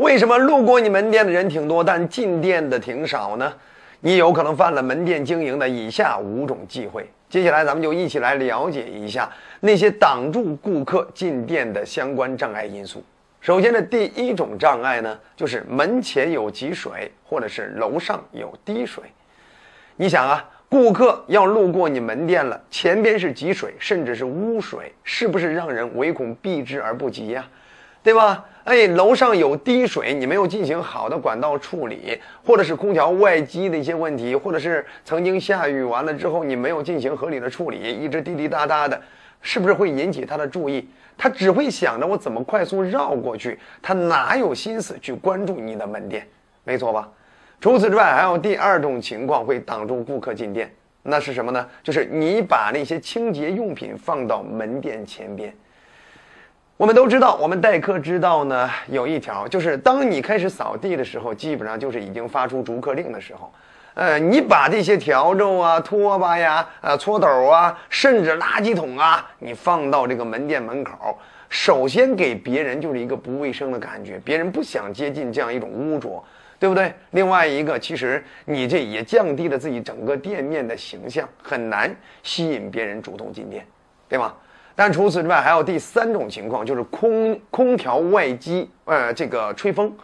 为什么路过你门店的人挺多，但进店的挺少呢？你有可能犯了门店经营的以下五种忌讳。接下来，咱们就一起来了解一下那些挡住顾客进店的相关障碍因素。首先的第一种障碍呢，就是门前有积水，或者是楼上有滴水。你想啊，顾客要路过你门店了，前边是积水，甚至是污水，是不是让人唯恐避之而不及呀？对吧？哎，楼上有滴水，你没有进行好的管道处理，或者是空调外机的一些问题，或者是曾经下雨完了之后你没有进行合理的处理，一直滴滴答答的，是不是会引起他的注意？他只会想着我怎么快速绕过去，他哪有心思去关注你的门店？没错吧？除此之外，还有第二种情况会挡住顾客进店，那是什么呢？就是你把那些清洁用品放到门店前边。我们都知道，我们待客之道呢，有一条就是当你开始扫地的时候，基本上就是已经发出逐客令的时候。呃，你把这些笤帚啊、拖把呀、呃、搓斗啊，甚至垃圾桶啊，你放到这个门店门口，首先给别人就是一个不卫生的感觉，别人不想接近这样一种污浊，对不对？另外一个，其实你这也降低了自己整个店面的形象，很难吸引别人主动进店，对吗？但除此之外，还有第三种情况，就是空空调外机，呃，这个吹风，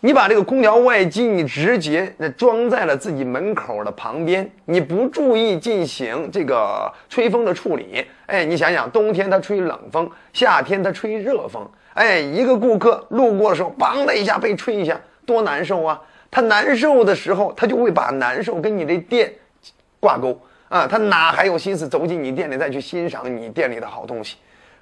你把这个空调外机你直接那装在了自己门口的旁边，你不注意进行这个吹风的处理，哎，你想想，冬天它吹冷风，夏天它吹热风，哎，一个顾客路过的时候，梆的一下被吹一下，多难受啊！他难受的时候，他就会把难受跟你这店挂钩。啊，他哪还有心思走进你店里再去欣赏你店里的好东西，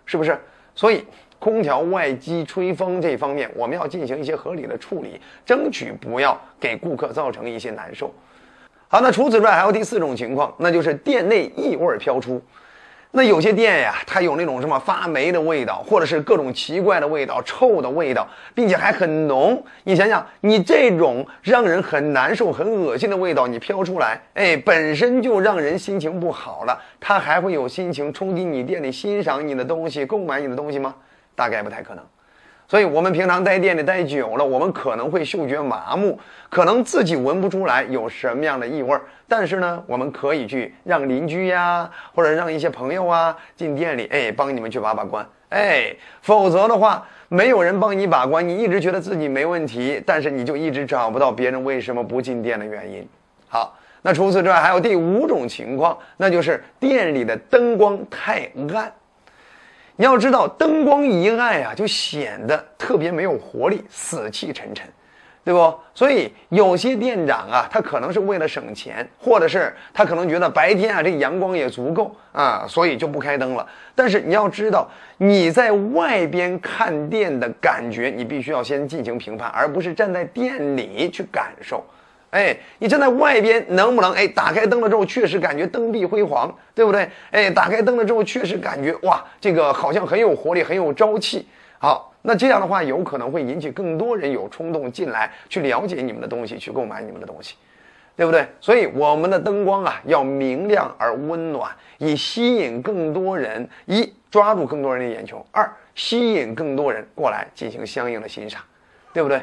是不是？所以空调外机吹风这方面，我们要进行一些合理的处理，争取不要给顾客造成一些难受。好，那除此之外还有第四种情况，那就是店内异味飘出。那有些店呀，它有那种什么发霉的味道，或者是各种奇怪的味道、臭的味道，并且还很浓。你想想，你这种让人很难受、很恶心的味道，你飘出来，哎，本身就让人心情不好了，他还会有心情冲进你店里欣赏你的东西、购买你的东西吗？大概不太可能。所以，我们平常在店里待久了，我们可能会嗅觉麻木，可能自己闻不出来有什么样的异味儿。但是呢，我们可以去让邻居呀，或者让一些朋友啊进店里，哎，帮你们去把把关，哎，否则的话，没有人帮你把关，你一直觉得自己没问题，但是你就一直找不到别人为什么不进店的原因。好，那除此之外，还有第五种情况，那就是店里的灯光太暗。你要知道，灯光一暗呀，就显得特别没有活力，死气沉沉，对不？所以有些店长啊，他可能是为了省钱，或者是他可能觉得白天啊这阳光也足够啊，所以就不开灯了。但是你要知道，你在外边看店的感觉，你必须要先进行评判，而不是站在店里去感受。哎，你站在外边能不能？哎，打开灯了之后，确实感觉灯壁辉煌，对不对？哎，打开灯了之后，确实感觉哇，这个好像很有活力，很有朝气。好，那这样的话，有可能会引起更多人有冲动进来去了解你们的东西，去购买你们的东西，对不对？所以我们的灯光啊，要明亮而温暖，以吸引更多人，一抓住更多人的眼球，二吸引更多人过来进行相应的欣赏，对不对？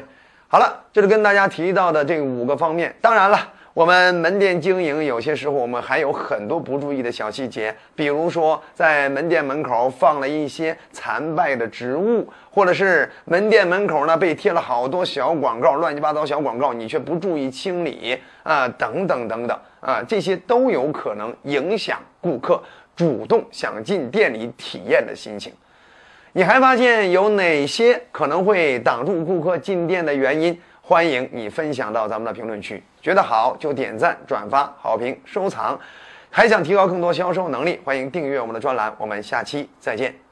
好了，这是跟大家提到的这五个方面。当然了，我们门店经营有些时候我们还有很多不注意的小细节，比如说在门店门口放了一些残败的植物，或者是门店门口呢被贴了好多小广告，乱七八糟小广告，你却不注意清理啊，等等等等啊，这些都有可能影响顾客主动想进店里体验的心情。你还发现有哪些可能会挡住顾客进店的原因？欢迎你分享到咱们的评论区。觉得好就点赞、转发、好评、收藏。还想提高更多销售能力？欢迎订阅我们的专栏。我们下期再见。